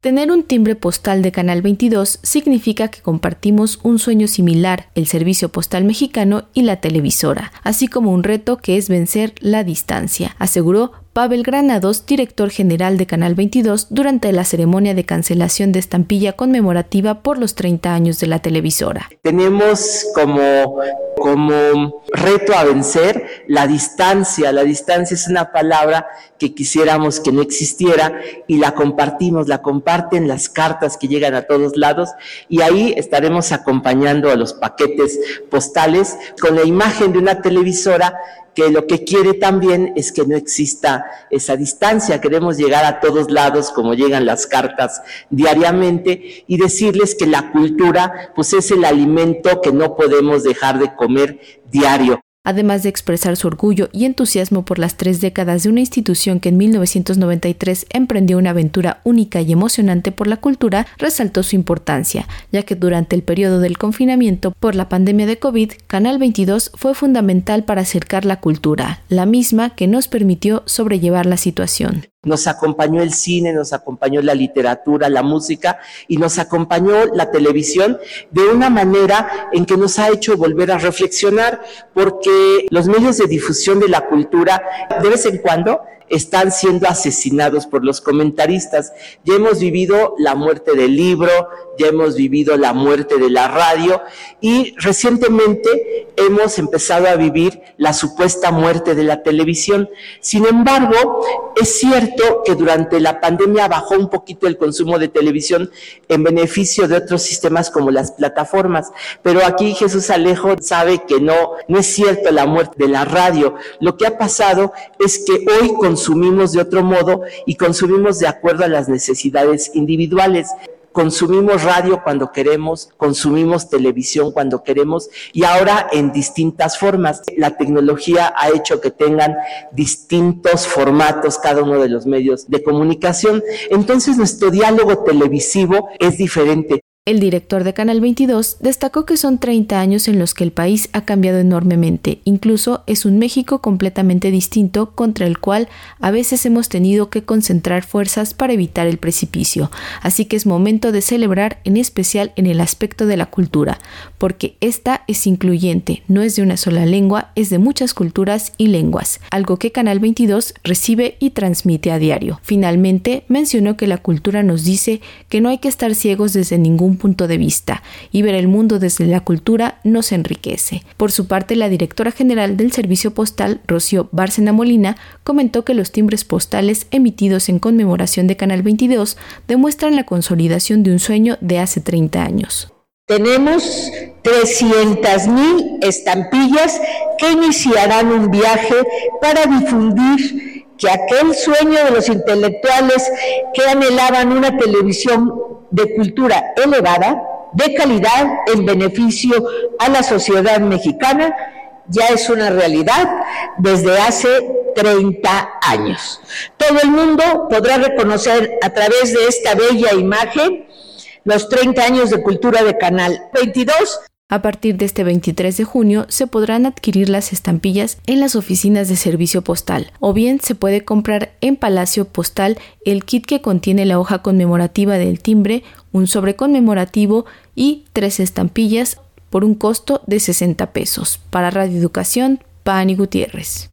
Tener un timbre postal de Canal 22 significa que compartimos un sueño similar, el servicio postal mexicano y la televisora, así como un reto que es vencer la distancia, aseguró Pavel Granados, director general de Canal 22, durante la ceremonia de cancelación de estampilla conmemorativa por los 30 años de la televisora. Tenemos como, como reto a vencer la distancia. La distancia es una palabra que quisiéramos que no existiera y la compartimos, la comparten las cartas que llegan a todos lados y ahí estaremos acompañando a los paquetes postales con la imagen de una televisora que lo que quiere también es que no exista esa distancia. Queremos llegar a todos lados como llegan las cartas diariamente y decirles que la cultura pues es el alimento que no podemos dejar de comer diario además de expresar su orgullo y entusiasmo por las tres décadas de una institución que en 1993 emprendió una aventura única y emocionante por la cultura, resaltó su importancia, ya que durante el periodo del confinamiento por la pandemia de COVID, Canal 22 fue fundamental para acercar la cultura, la misma que nos permitió sobrellevar la situación. Nos acompañó el cine, nos acompañó la literatura, la música y nos acompañó la televisión de una manera en que nos ha hecho volver a reflexionar porque los medios de difusión de la cultura de vez en cuando están siendo asesinados por los comentaristas. Ya hemos vivido la muerte del libro, ya hemos vivido la muerte de la radio y recientemente hemos empezado a vivir la supuesta muerte de la televisión. Sin embargo, es cierto que durante la pandemia bajó un poquito el consumo de televisión en beneficio de otros sistemas como las plataformas, pero aquí Jesús Alejo sabe que no, no es cierto la muerte de la radio. Lo que ha pasado es que hoy con consumimos de otro modo y consumimos de acuerdo a las necesidades individuales. Consumimos radio cuando queremos, consumimos televisión cuando queremos y ahora en distintas formas. La tecnología ha hecho que tengan distintos formatos cada uno de los medios de comunicación. Entonces nuestro diálogo televisivo es diferente. El director de Canal 22 destacó que son 30 años en los que el país ha cambiado enormemente, incluso es un México completamente distinto contra el cual a veces hemos tenido que concentrar fuerzas para evitar el precipicio, así que es momento de celebrar en especial en el aspecto de la cultura, porque esta es incluyente, no es de una sola lengua, es de muchas culturas y lenguas, algo que Canal 22 recibe y transmite a diario. Finalmente, mencionó que la cultura nos dice que no hay que estar ciegos desde ningún punto de vista y ver el mundo desde la cultura nos enriquece. Por su parte, la directora general del Servicio Postal, Rocío Bárcena Molina, comentó que los timbres postales emitidos en conmemoración de Canal 22 demuestran la consolidación de un sueño de hace 30 años. Tenemos 300.000 estampillas que iniciarán un viaje para difundir que aquel sueño de los intelectuales que anhelaban una televisión de cultura elevada, de calidad, en beneficio a la sociedad mexicana, ya es una realidad desde hace 30 años. Todo el mundo podrá reconocer a través de esta bella imagen los 30 años de cultura de Canal 22 a partir de este 23 de junio se podrán adquirir las estampillas en las oficinas de servicio postal o bien se puede comprar en Palacio Postal el kit que contiene la hoja conmemorativa del timbre, un sobre conmemorativo y tres estampillas por un costo de 60 pesos. Para Radio Educación, Pani Gutiérrez.